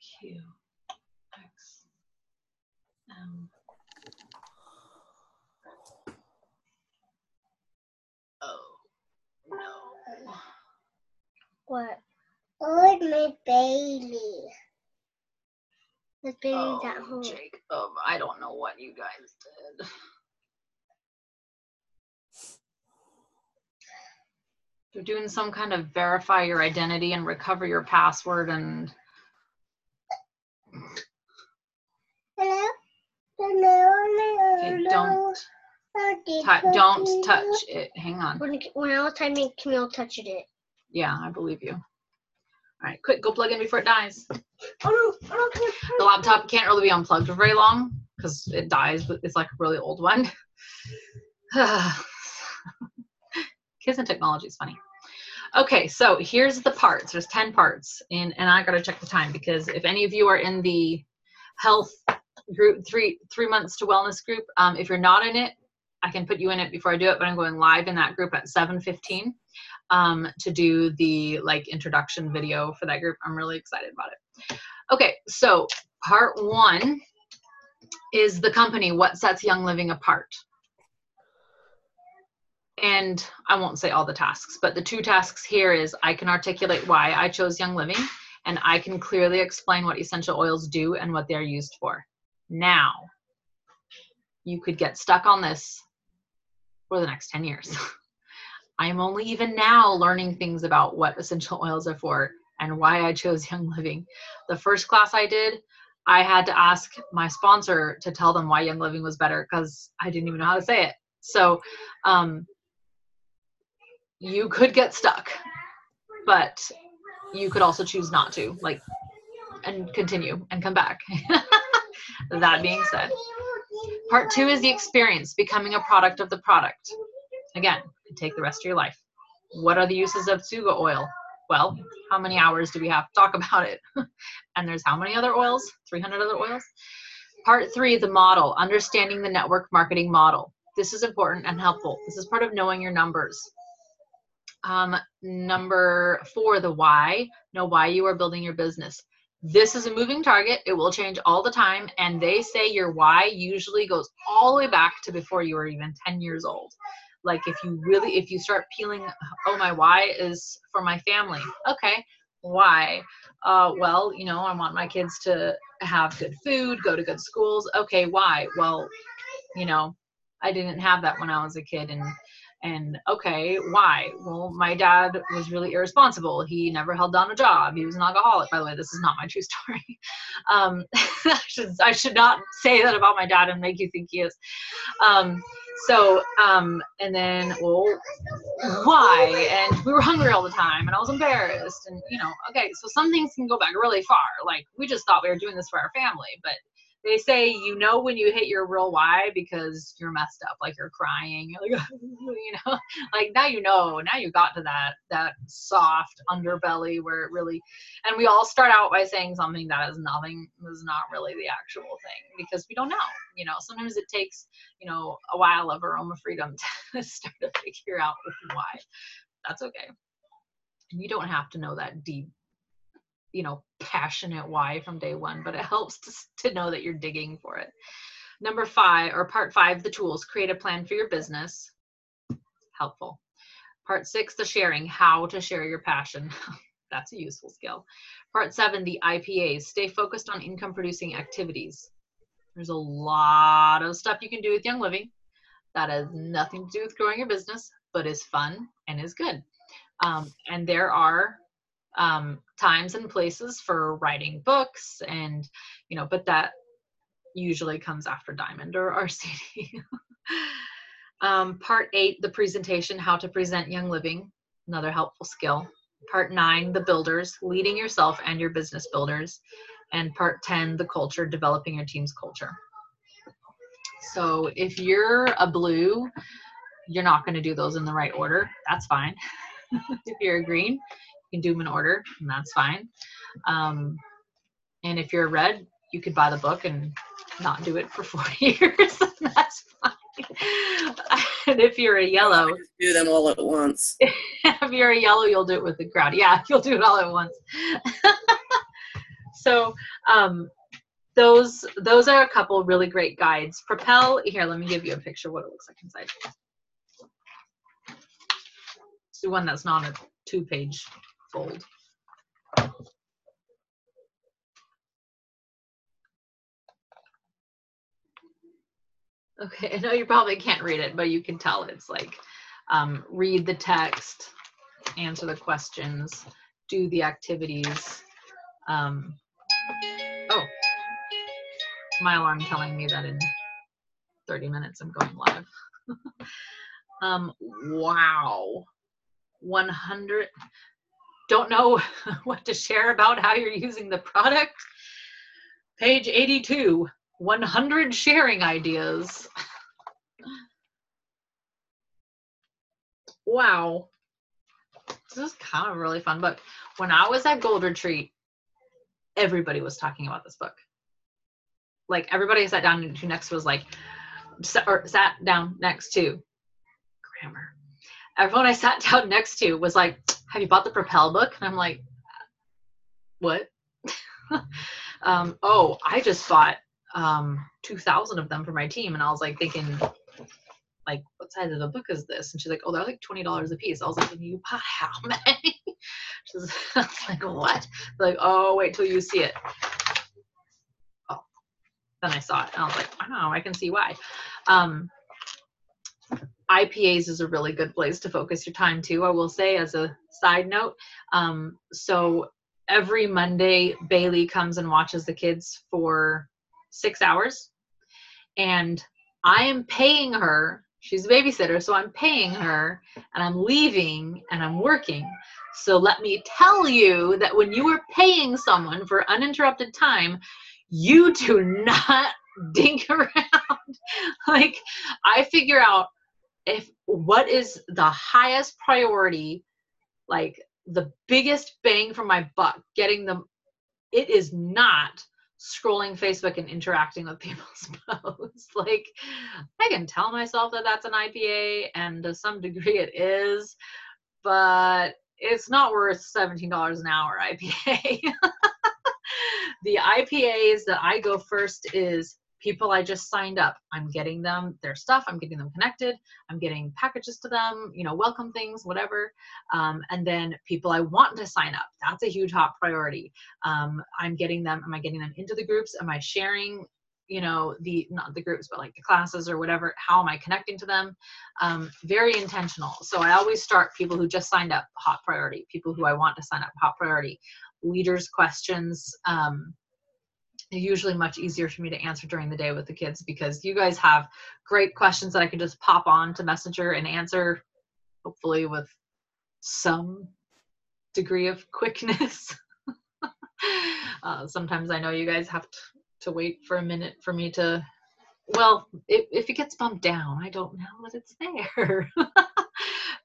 Q X M. Oh no. What? Oh, my baby. The oh, at home. Jacob, um, I don't know what you guys did. They're doing some kind of verify your identity and recover your password and Hello? Hello? okay, don't tou- don't touch it. Hang on. When, when I was typing, Camille touched it. Yeah, I believe you. All right, quick, go plug in before it dies. Oh, no, care. The laptop can't really be unplugged for very long because it dies, but it's like a really old one. Kids and technology is funny. Okay, so here's the parts. There's 10 parts, and, and I gotta check the time because if any of you are in the health group, three three months to wellness group, um, if you're not in it, I can put you in it before I do it, but I'm going live in that group at 7:15 um, to do the like introduction video for that group. I'm really excited about it. Okay, so part one is the company. What sets Young Living apart? And I won't say all the tasks, but the two tasks here is I can articulate why I chose Young Living, and I can clearly explain what essential oils do and what they're used for. Now, you could get stuck on this for the next 10 years. I am only even now learning things about what essential oils are for and why I chose Young Living. The first class I did, I had to ask my sponsor to tell them why Young Living was better because I didn't even know how to say it. So, um, you could get stuck, but you could also choose not to, like, and continue and come back. that being said, part two is the experience, becoming a product of the product. Again, take the rest of your life. What are the uses of Tsuga oil? Well, how many hours do we have to talk about it? and there's how many other oils? 300 other oils? Part three, the model, understanding the network marketing model. This is important and helpful. This is part of knowing your numbers. Um, number four, the why. Know why you are building your business. This is a moving target. It will change all the time. And they say your why usually goes all the way back to before you were even 10 years old. Like if you really, if you start peeling, oh, my why is for my family. Okay, why? Uh, well, you know, I want my kids to have good food, go to good schools. Okay, why? Well, you know, I didn't have that when I was a kid. And And okay, why? Well, my dad was really irresponsible. He never held down a job. He was an alcoholic. By the way, this is not my true story. Um, I, should, I should not say that about my dad and make you think he is. Um, so, um, and then, well, why? And we were hungry all the time, and I was embarrassed. And, you know, okay, so some things can go back really far. Like, we just thought we were doing this for our family, but they say you know when you hit your real why because you're messed up like you're crying you're like you know like now you know now you got to that that soft underbelly where it really and we all start out by saying something that is nothing is not really the actual thing because we don't know you know sometimes it takes you know a while of aroma freedom to start to figure out why that's okay. And you don't have to know that deep you know passionate why from day one but it helps to, to know that you're digging for it. Number five or part five the tools create a plan for your business. Helpful. Part six the sharing how to share your passion. That's a useful skill. Part seven the ipas stay focused on income producing activities. There's a lot of stuff you can do with young living. That has nothing to do with growing your business but is fun and is good. Um, and there are um, times and places for writing books and you know but that usually comes after diamond or rcd um, part eight the presentation how to present young living another helpful skill. Part nine the builders leading yourself and your business builders. And part 10 the culture developing your team's culture. So if you're a blue you're not going to do those in the right order. That's fine. If you're a green can do them in order, and that's fine. Um, and if you're red, you could buy the book and not do it for four years. that's fine. and if you're a yellow, do them all at once. if you're a yellow, you'll do it with the crowd. Yeah, you'll do it all at once. so, um, those those are a couple really great guides. Propel here. Let me give you a picture of what it looks like inside. It's the one that's not a two-page fold. Okay, I know you probably can't read it, but you can tell it's like um, read the text, answer the questions, do the activities. Um, oh, my alarm telling me that in 30 minutes I'm going live. um, wow. 100 don't know what to share about how you're using the product. Page 82, 100 sharing ideas. wow. This is kind of really fun book. When I was at Gold Retreat, everybody was talking about this book. Like everybody sat down to next was like, or sat down next to grammar. Everyone I sat down next to was like, have you bought the Propel book? And I'm like, what? um, oh, I just bought um, 2,000 of them for my team. And I was like thinking, like, what size of a book is this? And she's like, oh, they're like $20 a piece. I was like, you bought how many? she's like, what? Like, oh, wait till you see it. Oh, then I saw it and I was like, wow, I can see why. Um, IPAs is a really good place to focus your time too, I will say as a side note. Um, so every Monday, Bailey comes and watches the kids for six hours. And I am paying her, she's a babysitter, so I'm paying her and I'm leaving and I'm working. So let me tell you that when you are paying someone for uninterrupted time, you do not dink around. like, I figure out if what is the highest priority like the biggest bang for my buck getting them it is not scrolling facebook and interacting with people's posts. Like i can tell myself that that's an ipa and to some degree it is but it's not worth $17 an hour ipa the ipas that i go first is people I just signed up. I'm getting them their stuff. I'm getting them connected. I'm getting packages to them, you know, welcome things, whatever. Um, and then people I want to sign up. That's a huge hot priority. Um, I'm getting them. Am I getting them into the groups? Am I sharing you know the not the groups but like the classes or whatever how am i connecting to them um, very intentional so i always start people who just signed up hot priority people who i want to sign up hot priority leaders questions um, usually much easier for me to answer during the day with the kids because you guys have great questions that i can just pop on to messenger and answer hopefully with some degree of quickness. Uh, sometimes i know you guys have to to wait for a minute for me to well if, if it gets bumped down i don't know that it's there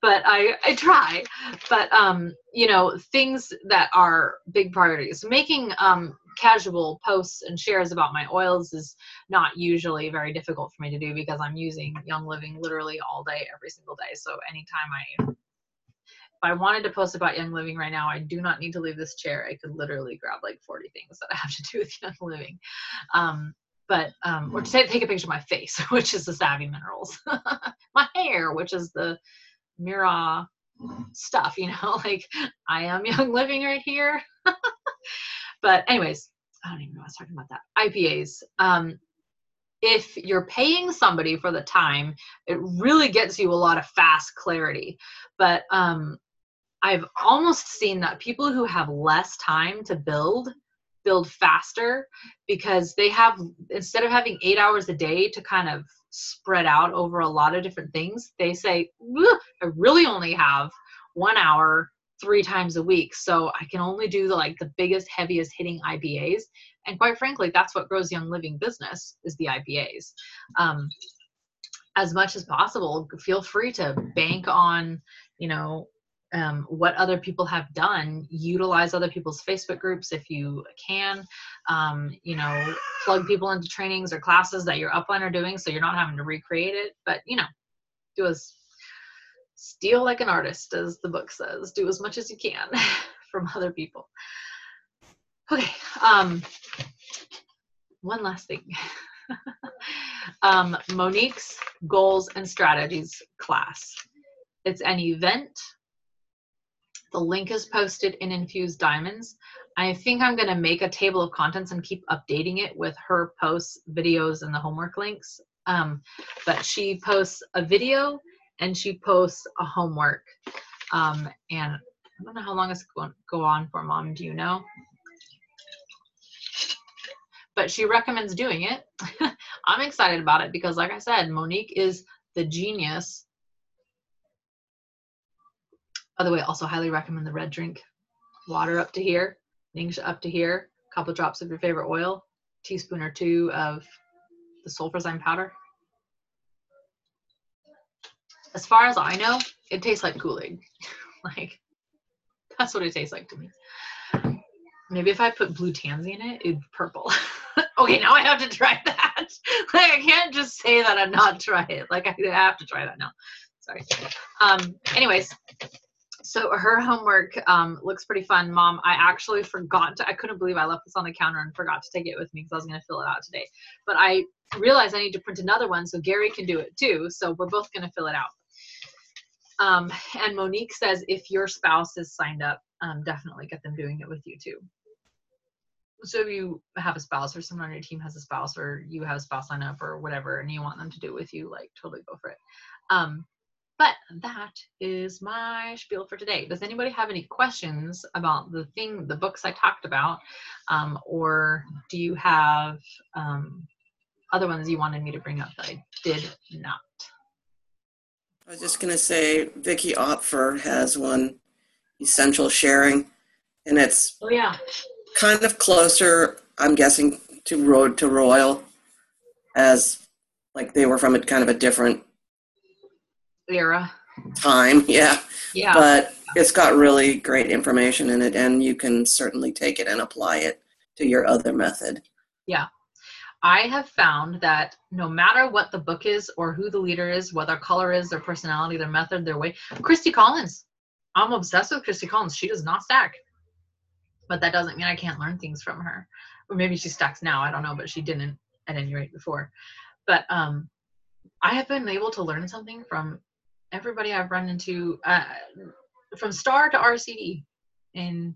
but i i try but um you know things that are big priorities making um casual posts and shares about my oils is not usually very difficult for me to do because i'm using young living literally all day every single day so anytime i if I wanted to post about Young Living right now, I do not need to leave this chair. I could literally grab like 40 things that I have to do with Young Living. Um, but, um, or to take, take a picture of my face, which is the Savvy Minerals. my hair, which is the Mirah stuff, you know, like I am Young Living right here. but, anyways, I don't even know I was talking about that. IPAs. Um, if you're paying somebody for the time, it really gets you a lot of fast clarity. But um, I've almost seen that people who have less time to build build faster because they have instead of having eight hours a day to kind of spread out over a lot of different things they say i really only have one hour three times a week so i can only do the like the biggest heaviest hitting ipas and quite frankly that's what grows young living business is the ipas um, as much as possible feel free to bank on you know um, what other people have done utilize other people's facebook groups if you can um, you know plug people into trainings or classes that your upline are doing so you're not having to recreate it but you know do as steal like an artist as the book says do as much as you can from other people. Okay um one last thing. Um monique's goals and strategies class. It's an event the link is posted in Infused Diamonds. I think I'm going to make a table of contents and keep updating it with her posts, videos, and the homework links. Um, but she posts a video and she posts a homework. Um, and I don't know how long it's going to go on for, Mom. Do you know? But she recommends doing it. I'm excited about it because, like I said, Monique is the genius by the way, also highly recommend the red drink. Water up to here, Ningxia up to here, a couple drops of your favorite oil, teaspoon or two of the sulfurzyme powder. As far as I know, it tastes like Kool-Aid. like, that's what it tastes like to me. Maybe if I put blue tansy in it, it'd be purple. okay, now I have to try that. like, I can't just say that and not try it. Like, I have to try that now. Sorry. Um, anyways, so her homework um, looks pretty fun. Mom i actually forgot to i couldn't believe i left this on the counter and forgot to take it with me because i was going to fill it out today. But i realized i need to print another one so gary can do it too so we're both going to fill it out. Um, and monique says if your spouse is signed up um, definitely get them doing it with you too. So if you have a spouse or someone on your team has a spouse or you have a spouse sign up or whatever and you want them to do it with you like totally go for it. Um, but that is my spiel for today. Does anybody have any questions about the thing, the books I talked about? Um, or do you have um, other ones you wanted me to bring up that I did not? I was just going to say Vicki Opfer has one, Essential Sharing, and it's oh, yeah. kind of closer, I'm guessing, to Road to Royal, as like they were from a kind of a different era. Time yeah. Yeah. But it's got really great information in it and you can certainly take it and apply it to your other method. Yeah. I have found that no matter what the book is or who the leader is what their color is their personality their method their way christy collins. I'm obsessed with christy collins. She does not stack. But that doesn't mean i can't learn things from her. Or maybe she stacks now i don't know but she didn't at any rate before. But um i have been able to learn something from everybody I've run into, uh, from star to RCD in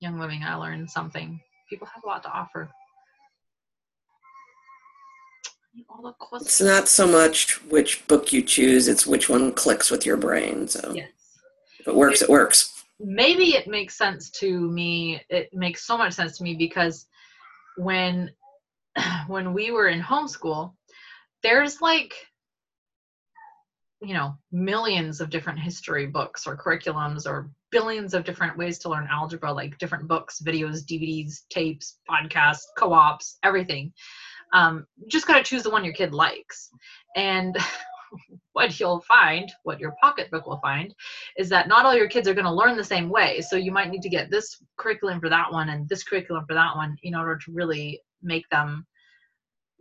Young Living, I learned something. People have a lot to offer. all the questions. It's not so much which book you choose; it's which one clicks with your brain. So Yes. if it works, it works. maybe it makes sense to me it makes so much sense to me because when when we were in homeschool there's like you know millions of different history books or curriculums or billions of different ways to learn algebra like different books videos dvds tapes podcasts co-ops everything um, just got to choose the one your kid likes and what you'll find what your pocketbook will find is that not all your kids are going to learn the same way. So you might need to get this curriculum for that one and this curriculum for that one in order to really make them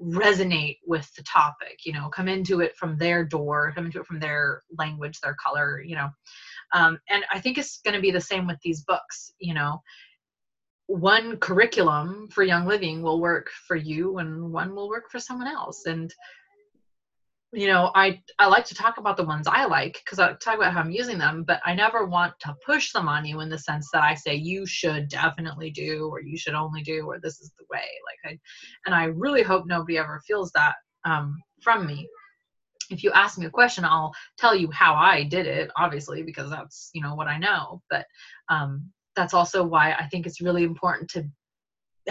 resonate with the topic, you know, come into it from their door, come into it from their language, their color, you know. Um, and I think it's going to be the same with these books, you know. One curriculum for Young Living will work for you and one will work for someone else. And you know i i like to talk about the ones i like because i talk about how i'm using them but i never want to push them on you in the sense that i say you should definitely do or you should only do or this is the way. Like i and i really hope nobody ever feels that um, from me. If you ask me a question i'll tell you how i did it obviously because that's you know what i know but um, that's also why i think it's really important to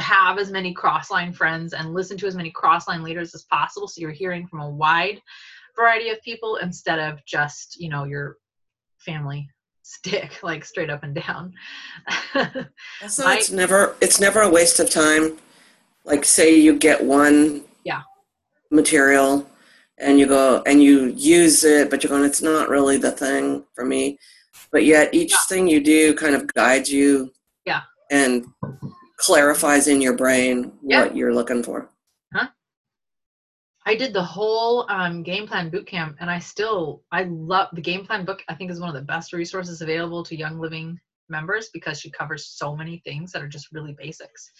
have as many crossline friends and listen to as many crossline leaders as possible so you're hearing from a wide variety of people instead of just you know your family stick like straight up and down So My- it's never it's never a waste of time. Like say you get one Yeah. material and you go and you use it, but you're going, it's not really the thing for me. But yet each Yeah. thing you do kind of guides you Yeah. and clarifies in your brain what you're looking for. Huh? I did the whole um, game plan boot camp, and I still I love the game plan book. I think is one of the best resources available to Young Living members because she covers so many things that are just really basics.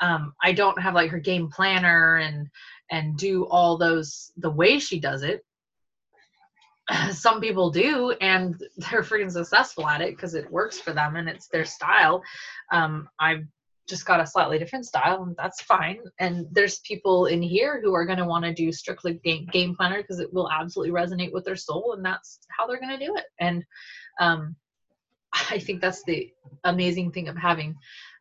Um, I don't have like her game planner and and do all those the way she does it. Some people do, and they're freaking successful at it because it works for them and it's their style. Um, I've just got a slightly different style and that's fine. And there's people in here who are going to want to do strictly game, game planner because it will absolutely resonate with their soul and that's how they're going to do it. And um, i think that's the amazing thing of having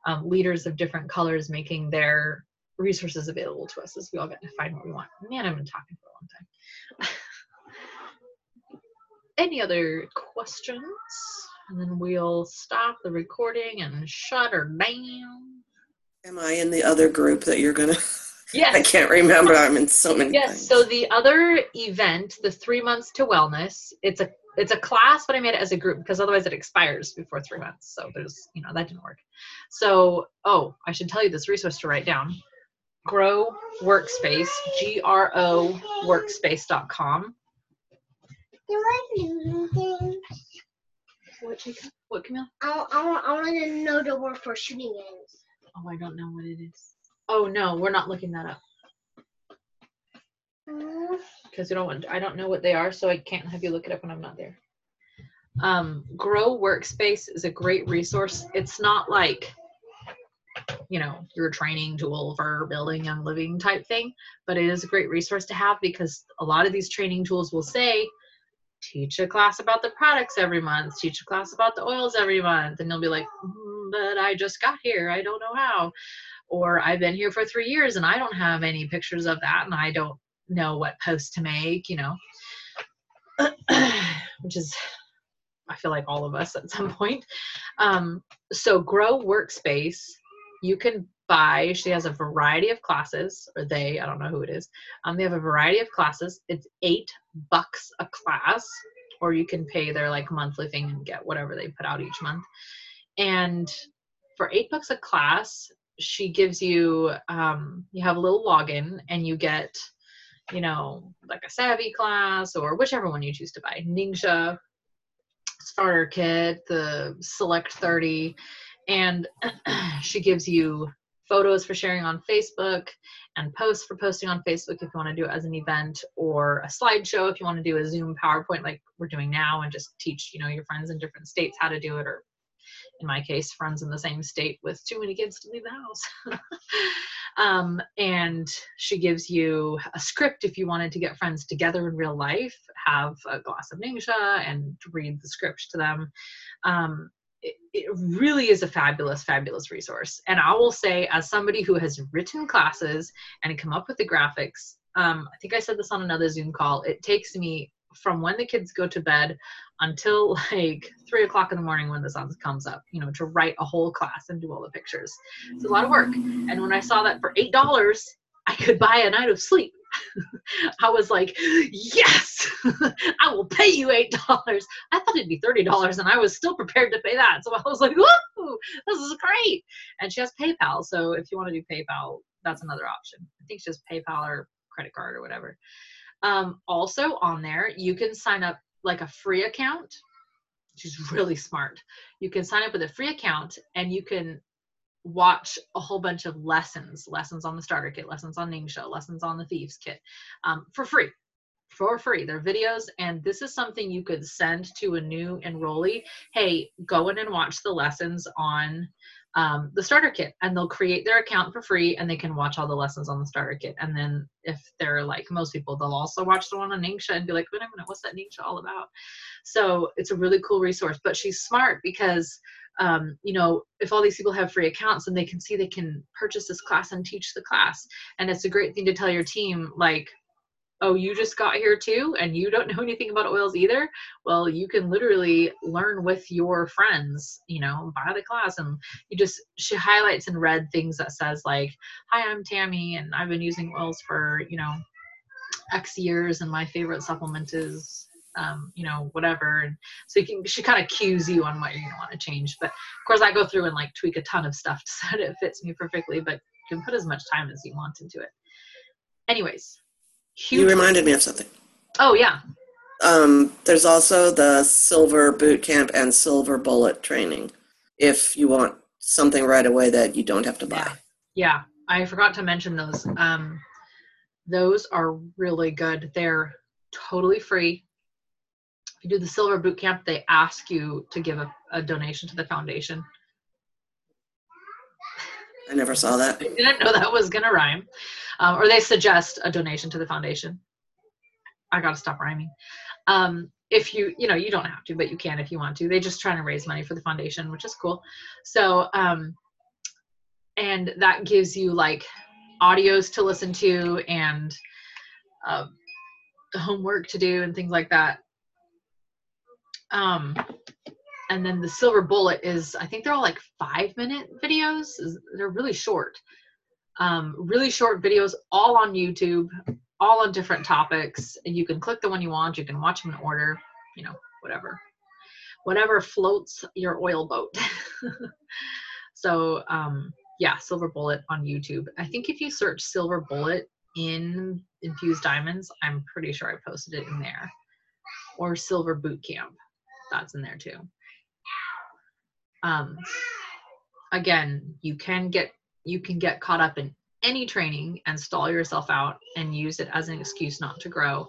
um, leaders of different colors making their resources available to us as we all get to find what we want. Man i've been talking for a long time. Any other questions and then we'll stop the recording and shut her down Am I in the other group that you're gonna? Yes. I can't remember. I'm in so many. Yes. things. So the other event, the three months to wellness, it's a it's a class, but I made it as a group because otherwise it expires before three months. So there's you know that didn't work. So oh, I should tell you this resource to write down. Grow Workspace, G R O Workspace.com. What, Jacob? What, Camille? I, I, want, I want to know the word for shooting games. Oh, I don't know what it is. Oh no, we're not looking that up Mm, because you don't want. I don't know what they are, so I can't have you look it up when I'm not there. Um, Grow Workspace is a great resource. It's not like, you know, your training tool for building young living type thing, but it is a great resource to have because a lot of these training tools will say, teach a class about the products every month, teach a class about the oils every month, and you'll be like, "Mm, but I just got here, I don't know how, or I've been here for three years and I don't have any pictures of that, and I don't know what post to make, you know, which is, I feel like all of us at some point. Um, so, Grow Workspace, you can buy, she has a variety of classes, or they, I don't know who it is. Um, they have a variety of classes. It's eight bucks a class, or you can pay their like monthly thing and get whatever they put out each month. And for eight bucks a class, she gives you, um, you have a little login and you get you know, like a Savvy class or whichever one you choose to buy. Ningxia Starter Kit, the Select 30, and she gives you photos for sharing on Facebook and posts for posting on Facebook if you want to do it as an event or a slideshow if you want to do a Zoom PowerPoint like we're doing now and just teach, you know, your friends in different states how to do it or in my case, friends in the same state with too many kids to leave the house. um, and she gives you a script if you wanted to get friends together in real life, have a glass of Ningxia and read the script to them. Um, it, really is a fabulous, fabulous resource. And I will say, as somebody who has written classes and come up with the graphics, um, I think I said this on another Zoom call, it takes me from when the kids go to bed until like three o'clock in the morning when the sun comes up, you know, to write a whole class and do all the pictures. It's a lot of work. And when I saw that for $8, I could buy a night of sleep. I was like, yes, I will pay you $8. I thought it'd be $30 and I was still prepared to pay that. So I was like, whoa, this is great. And she has PayPal. So if you want to do PayPal, that's another option. I think it's just PayPal or credit card or whatever. Um, also on there, you can sign up like a free account, She's really smart. You can sign up with a free account and you can watch a whole bunch of lessons, lessons on the starter kit, lessons on Ningxia, lessons on the thieves kit um, for free. For free. They're videos, and this is something you could send to a new enrollee. Hey, go in and watch the lessons on um, the starter kit and they'll create their account for free and they can watch all the lessons on the starter kit and then if they're like most people they'll also watch the one on Ningxia and be like wait a minute what's that Ningxia all about so it's a really cool resource but she's smart because um, you know if all these people have free accounts and they can see they can purchase this class and teach the class. And it's a great thing to tell your team like oh, you just got here too and you don't know anything about oils either, well, you can literally learn with your friends, you know, buy the class. And you just, she highlights in red things that says like, hi, I'm Tammy and I've been using oils for, you know, X years and my favorite supplement is um, you know, whatever. And so you can, she kind of cues you on what to want to change. But of course, I go through and like tweak a ton of stuff so that it fits me perfectly, but you can put as much time as you want into it. Anyways. You reminded me of something. Oh yeah. Um, there's also the silver boot camp and silver bullet training. If you want something right away that you don't have to buy. Yeah, yeah. I forgot to mention those. Um, those are really good. They're totally free. You do the silver boot camp, they ask you to give a, a donation to the foundation. I never saw that. I didn't know that was gonna rhyme. Um, or they suggest a donation to the foundation. I gotta stop rhyming. Um, if you, you know, you don't have to, but you can if you want to. They just trying to raise money for the foundation, which is cool. So, um, and that gives you like audios to listen to and uh, homework to do and things like that. Um, and then the silver bullet is i think they're all like five minute videos they're really short. Um, really short videos all on youtube all on different topics. And you can click the one you want. You can watch them in order you know whatever. Whatever floats your oil boat. So um, yeah silver bullet on youtube. I think if you search silver bullet in infused diamonds i'm pretty sure i posted it in there. Or silver boot camp that's in there too. Um, again you can get you can get caught up in any training and stall yourself out and use it as an excuse not to grow.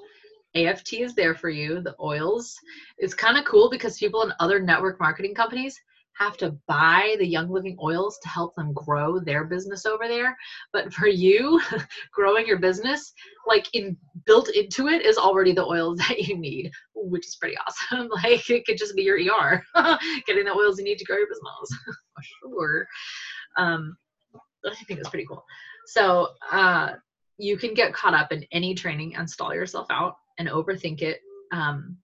Aft is there for you. The oils. It's kind of cool because people in other network marketing companies have to buy the Young Living oils to help them grow their business over there. But for you, growing your business, like in built into it is already the oils that you need, which is pretty awesome. like it could just be your ER, getting the oils you need to grow your business. sure. Um, I think it's pretty cool. So uh, you can get caught up in any training and stall yourself out and overthink it. Um,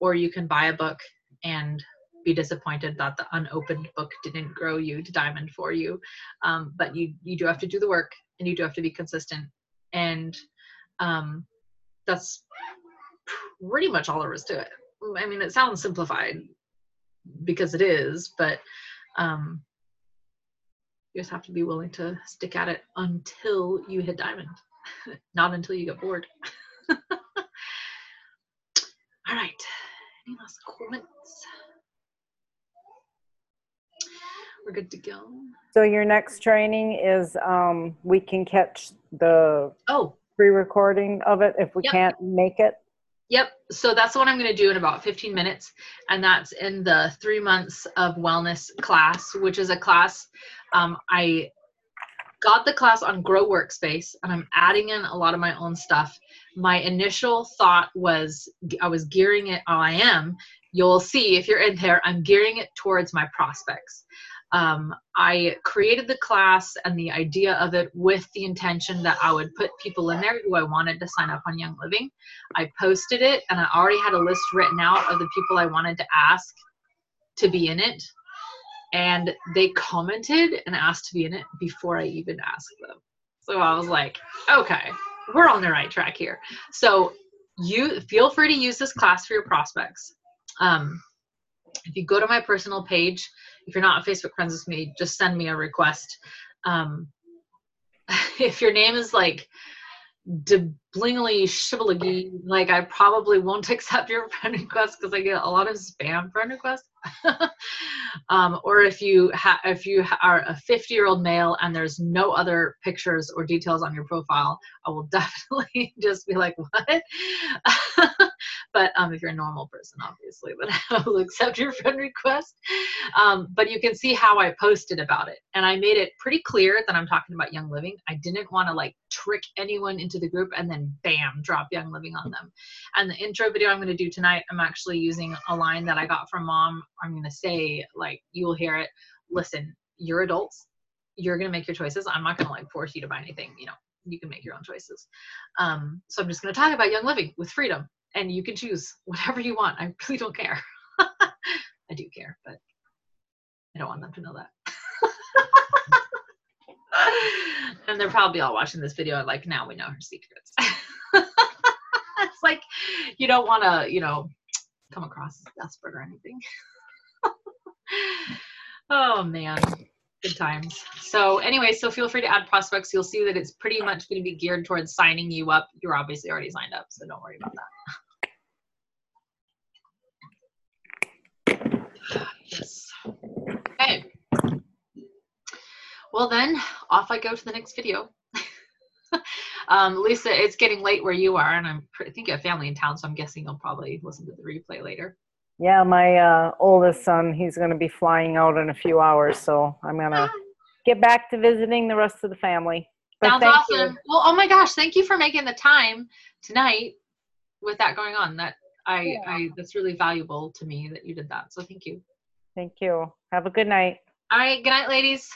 or you can buy a book and be disappointed that the unopened book didn't grow you to diamond for you. Um, but you you do have to do the work and you do have to be consistent. And um, that's pretty much all there is to it. I mean, it sounds simplified because it is, but um, you just have to be willing to stick at it until you hit diamond, not until you get bored. all right. Any last comments? We're good to go. So your next training is um, we can catch the oh pre-recording of it if we yep. can't make it. Yep. So that's what I'm going to do in about 15 minutes. And that's in the three months of wellness class, which is a class um, I got the class on Grow Workspace and I'm adding in a lot of my own stuff. My initial thought was I was gearing it, oh, I am. You'll see if you're in there, I'm gearing it towards my prospects. Um, I created the class and the idea of it with the intention that I would put people in there who I wanted to sign up on Young Living. I posted it and I already had a list written out of the people I wanted to ask to be in it. And they commented and asked to be in it before I even asked them. So I was like, okay, we're on the right track here. So you feel free to use this class for your prospects. Um, if you go to my personal page, if you're not Facebook friends with me, just send me a request. Um, if your name is like deblingly shibbly, like I probably won't accept your friend request because I get a lot of spam friend requests. um, or if you ha- if you are a 50 year old male and there's no other pictures or details on your profile, I will definitely just be like, what? But um, if you're a normal person, obviously, then I will accept your friend request. Um, but you can see how I posted about it, and I made it pretty clear that I'm talking about Young Living. I didn't want to like trick anyone into the group and then bam, drop Young Living on them. And the intro video I'm going to do tonight, I'm actually using a line that I got from mom. I'm going to say like you will hear it. Listen, you're adults. You're going to make your choices. I'm not going to like force you to buy anything. You know, you can make your own choices. Um, so I'm just going to talk about Young Living with freedom and you can choose whatever you want. I really don't care. I do care, but I don't want them to know that. and they're probably all watching this video like, now we know her secrets. it's like you don't want to, you know, come across desperate or anything. oh man, good times. So anyway, so feel free to add prospects. You'll see that it's pretty much going to be geared towards signing you up. You're obviously already signed up, so don't worry about that. Yes. Okay. Well then, off I go to the next video. um, Lisa, it's getting late where you are, and I'm I think you have family in town, so I'm guessing you'll probably listen to the replay later. Yeah, my uh, oldest son, he's going to be flying out in a few hours, so I'm going to get back to visiting the rest of the family. But Sounds awesome. You. Well, oh my gosh, thank you for making the time tonight with that going on. That I, yeah. I that's really valuable to me that you did that. So thank you. Thank you. Have a good night. All right. Good night, ladies.